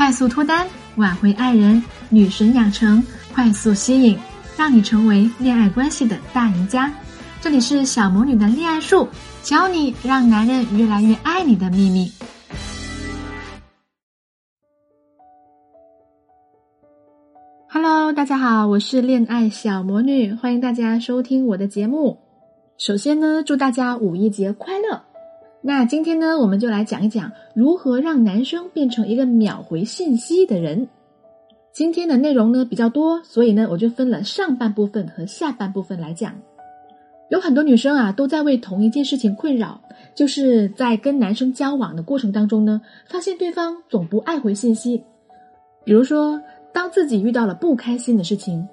快速脱单，挽回爱人，女神养成，快速吸引，让你成为恋爱关系的大赢家。这里是小魔女的恋爱术，教你让男人越来越爱你的秘密。Hello，大家好，我是恋爱小魔女，欢迎大家收听我的节目。首先呢，祝大家五一节快乐。那今天呢，我们就来讲一讲如何让男生变成一个秒回信息的人。今天的内容呢比较多，所以呢我就分了上半部分和下半部分来讲。有很多女生啊都在为同一件事情困扰，就是在跟男生交往的过程当中呢，发现对方总不爱回信息。比如说，当自己遇到了不开心的事情，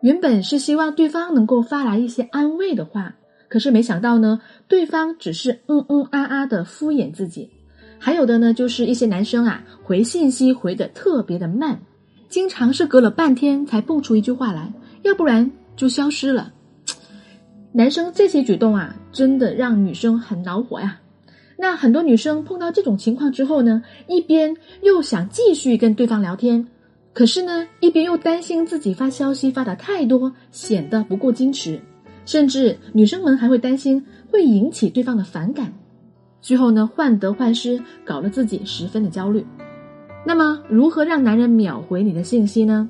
原本是希望对方能够发来一些安慰的话。可是没想到呢，对方只是嗯嗯啊啊的敷衍自己。还有的呢，就是一些男生啊，回信息回的特别的慢，经常是隔了半天才蹦出一句话来，要不然就消失了。男生这些举动啊，真的让女生很恼火呀。那很多女生碰到这种情况之后呢，一边又想继续跟对方聊天，可是呢，一边又担心自己发消息发的太多，显得不够矜持。甚至女生们还会担心会引起对方的反感，最后呢患得患失，搞得自己十分的焦虑。那么，如何让男人秒回你的信息呢？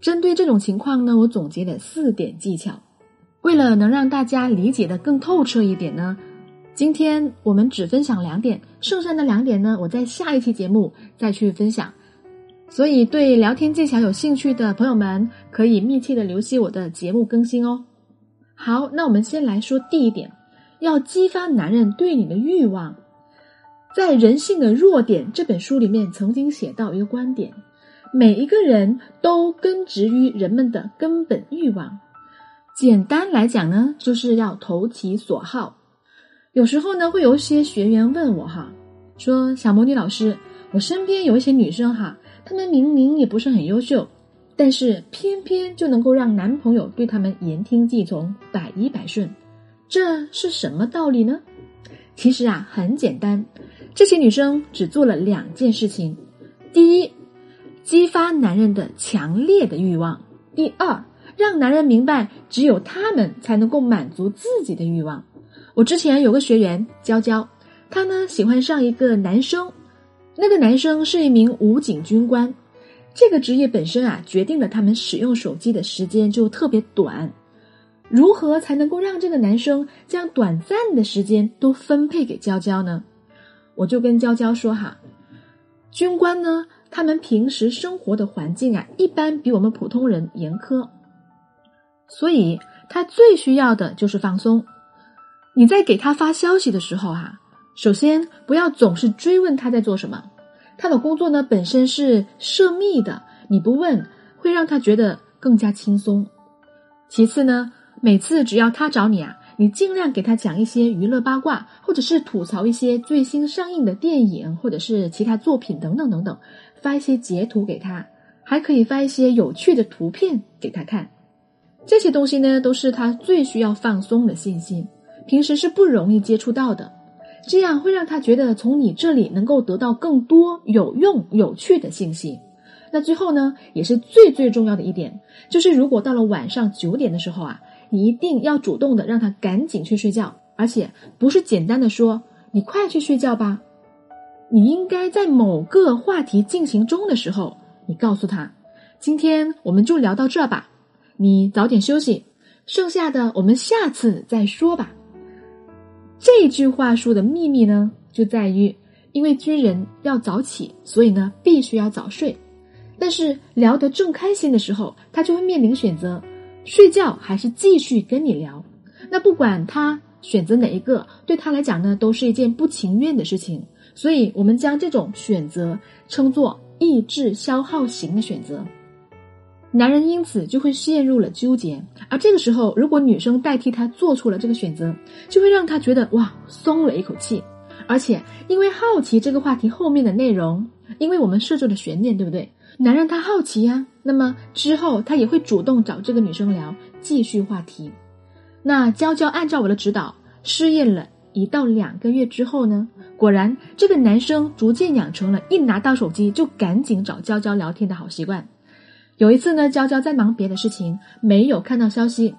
针对这种情况呢，我总结了四点技巧。为了能让大家理解的更透彻一点呢，今天我们只分享两点，剩下的两点呢，我在下一期节目再去分享。所以，对聊天技巧有兴趣的朋友们，可以密切的留意我的节目更新哦。好，那我们先来说第一点，要激发男人对你的欲望。在《人性的弱点》这本书里面，曾经写到一个观点：每一个人都根植于人们的根本欲望。简单来讲呢，就是要投其所好。有时候呢，会有一些学员问我哈，说小魔女老师，我身边有一些女生哈，她们明明也不是很优秀。但是偏偏就能够让男朋友对他们言听计从、百依百顺，这是什么道理呢？其实啊，很简单，这些女生只做了两件事情：第一，激发男人的强烈的欲望；第二，让男人明白只有他们才能够满足自己的欲望。我之前有个学员娇娇，她呢喜欢上一个男生，那个男生是一名武警军官。这个职业本身啊，决定了他们使用手机的时间就特别短。如何才能够让这个男生将短暂的时间都分配给娇娇呢？我就跟娇娇说哈，军官呢，他们平时生活的环境啊，一般比我们普通人严苛，所以他最需要的就是放松。你在给他发消息的时候哈，首先不要总是追问他在做什么。他的工作呢本身是涉密的，你不问会让他觉得更加轻松。其次呢，每次只要他找你啊，你尽量给他讲一些娱乐八卦，或者是吐槽一些最新上映的电影，或者是其他作品等等等等，发一些截图给他，还可以发一些有趣的图片给他看。这些东西呢，都是他最需要放松的信息，平时是不容易接触到的。这样会让他觉得从你这里能够得到更多有用、有趣的信息。那最后呢，也是最最重要的一点，就是如果到了晚上九点的时候啊，你一定要主动的让他赶紧去睡觉，而且不是简单的说“你快去睡觉吧”，你应该在某个话题进行中的时候，你告诉他：“今天我们就聊到这吧，你早点休息，剩下的我们下次再说吧。”这句话说的秘密呢，就在于，因为军人要早起，所以呢必须要早睡。但是聊得正开心的时候，他就会面临选择：睡觉还是继续跟你聊。那不管他选择哪一个，对他来讲呢，都是一件不情愿的事情。所以，我们将这种选择称作意志消耗型的选择。男人因此就会陷入了纠结，而这个时候，如果女生代替他做出了这个选择，就会让他觉得哇，松了一口气。而且因为好奇这个话题后面的内容，因为我们设置了悬念，对不对？男人他好奇呀，那么之后他也会主动找这个女生聊，继续话题。那娇娇按照我的指导试验了一到两个月之后呢，果然，这个男生逐渐养成了一拿到手机就赶紧找娇娇聊天的好习惯。有一次呢，娇娇在忙别的事情，没有看到消息，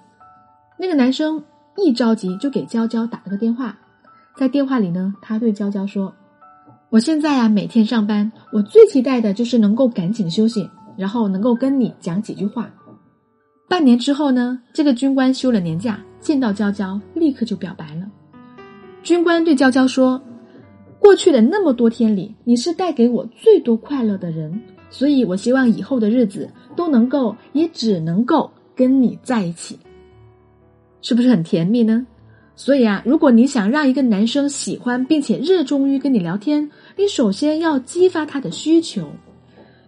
那个男生一着急就给娇娇打了个电话。在电话里呢，他对娇娇说：“我现在啊，每天上班，我最期待的就是能够赶紧休息，然后能够跟你讲几句话。”半年之后呢，这个军官休了年假，见到娇娇，立刻就表白了。军官对娇娇说。过去的那么多天里，你是带给我最多快乐的人，所以我希望以后的日子都能够，也只能够跟你在一起，是不是很甜蜜呢？所以啊，如果你想让一个男生喜欢并且热衷于跟你聊天，你首先要激发他的需求。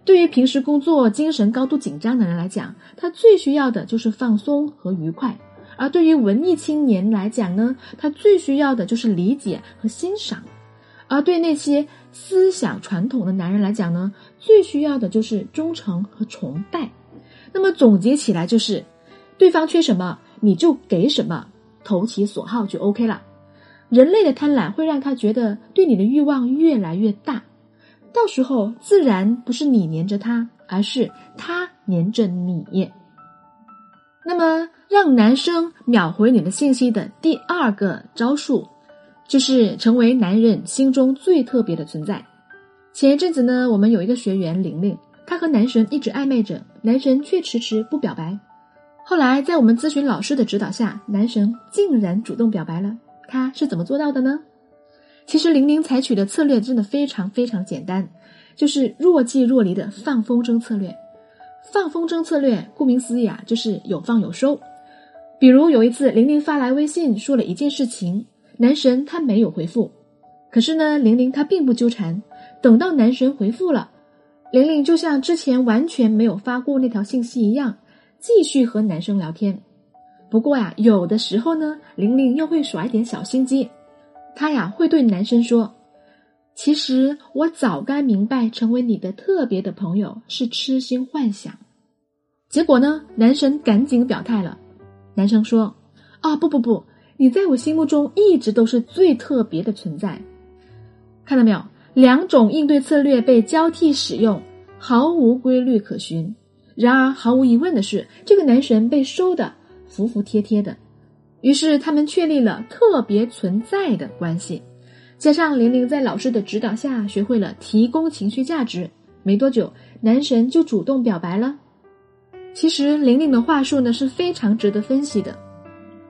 对于平时工作精神高度紧张的人来讲，他最需要的就是放松和愉快；而对于文艺青年来讲呢，他最需要的就是理解和欣赏。而对那些思想传统的男人来讲呢，最需要的就是忠诚和崇拜。那么总结起来就是，对方缺什么你就给什么，投其所好就 OK 了。人类的贪婪会让他觉得对你的欲望越来越大，到时候自然不是你黏着他，而是他黏着你。那么让男生秒回你的信息的第二个招数。就是成为男人心中最特别的存在。前一阵子呢，我们有一个学员玲玲，她和男神一直暧昧着，男神却迟迟不表白。后来在我们咨询老师的指导下，男神竟然主动表白了。他是怎么做到的呢？其实玲玲采取的策略真的非常非常简单，就是若即若离的放风筝策略。放风筝策略顾名思义啊，就是有放有收。比如有一次，玲玲发来微信说了一件事情。男神他没有回复，可是呢，玲玲她并不纠缠。等到男神回复了，玲玲就像之前完全没有发过那条信息一样，继续和男生聊天。不过呀，有的时候呢，玲玲又会耍一点小心机，她呀会对男生说：“其实我早该明白，成为你的特别的朋友是痴心幻想。”结果呢，男神赶紧表态了。男生说：“啊，不不不。”你在我心目中一直都是最特别的存在，看到没有？两种应对策略被交替使用，毫无规律可循。然而，毫无疑问的是，这个男神被收的服服帖帖的。于是，他们确立了特别存在的关系。加上玲玲在老师的指导下学会了提供情绪价值，没多久，男神就主动表白了。其实，玲玲的话术呢是非常值得分析的。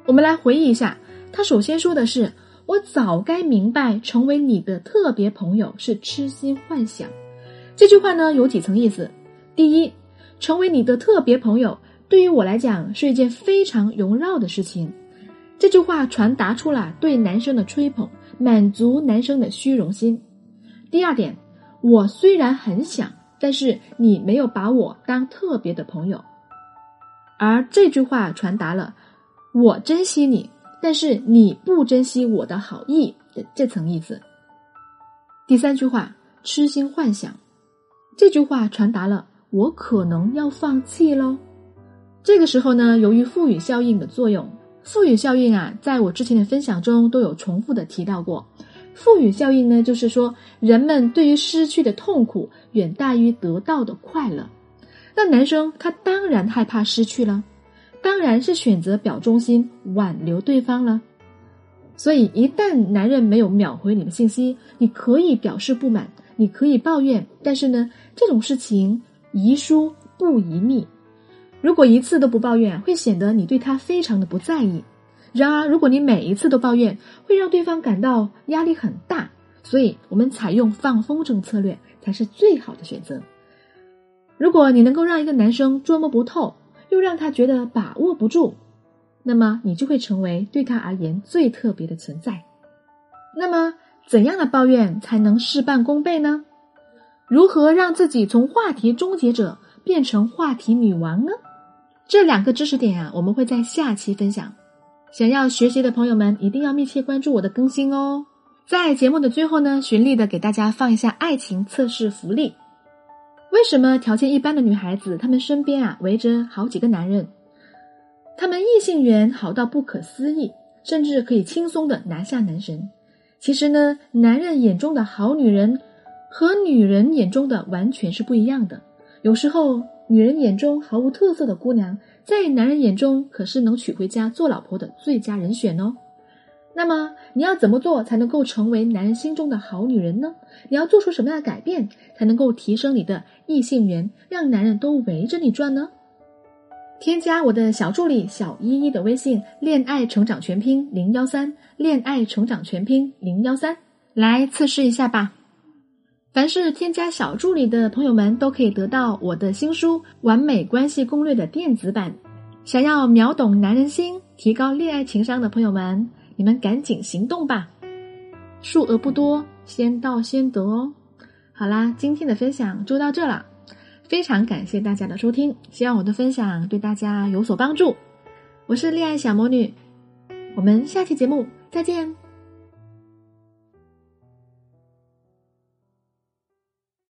我们来回忆一下，他首先说的是：“我早该明白，成为你的特别朋友是痴心幻想。”这句话呢有几层意思。第一，成为你的特别朋友对于我来讲是一件非常荣耀的事情。这句话传达出了对男生的吹捧，满足男生的虚荣心。第二点，我虽然很想，但是你没有把我当特别的朋友，而这句话传达了。我珍惜你，但是你不珍惜我的好意的这层意思。第三句话，痴心幻想，这句话传达了我可能要放弃喽。这个时候呢，由于赋予效应的作用，赋予效应啊，在我之前的分享中都有重复的提到过。赋予效应呢，就是说人们对于失去的痛苦远大于得到的快乐。那男生他当然害怕失去了。当然是选择表忠心，挽留对方了。所以，一旦男人没有秒回你的信息，你可以表示不满，你可以抱怨，但是呢，这种事情宜疏不宜密。如果一次都不抱怨，会显得你对他非常的不在意；然而，如果你每一次都抱怨，会让对方感到压力很大。所以，我们采用放风筝策略才是最好的选择。如果你能够让一个男生捉摸不透，又让他觉得把握不住，那么你就会成为对他而言最特别的存在。那么，怎样的抱怨才能事半功倍呢？如何让自己从话题终结者变成话题女王呢？这两个知识点啊，我们会在下期分享。想要学习的朋友们，一定要密切关注我的更新哦。在节目的最后呢，循例的给大家放一下爱情测试福利。为什么条件一般的女孩子，她们身边啊围着好几个男人，她们异性缘好到不可思议，甚至可以轻松的拿下男神？其实呢，男人眼中的好女人和女人眼中的完全是不一样的。有时候，女人眼中毫无特色的姑娘，在男人眼中可是能娶回家做老婆的最佳人选哦。那么，你要怎么做才能够成为男人心中的好女人呢？你要做出什么样的改变，才能够提升你的异性缘，让男人都围着你转呢？添加我的小助理小依依的微信“恋爱成长全拼零幺三”，恋爱成长全拼零幺三，来测试一下吧。凡是添加小助理的朋友们，都可以得到我的新书《完美关系攻略》的电子版。想要秒懂男人心、提高恋爱情商的朋友们，你们赶紧行动吧！数额不多，先到先得哦。好啦，今天的分享就到这了。非常感谢大家的收听，希望我的分享对大家有所帮助。我是恋爱小魔女，我们下期节目再见。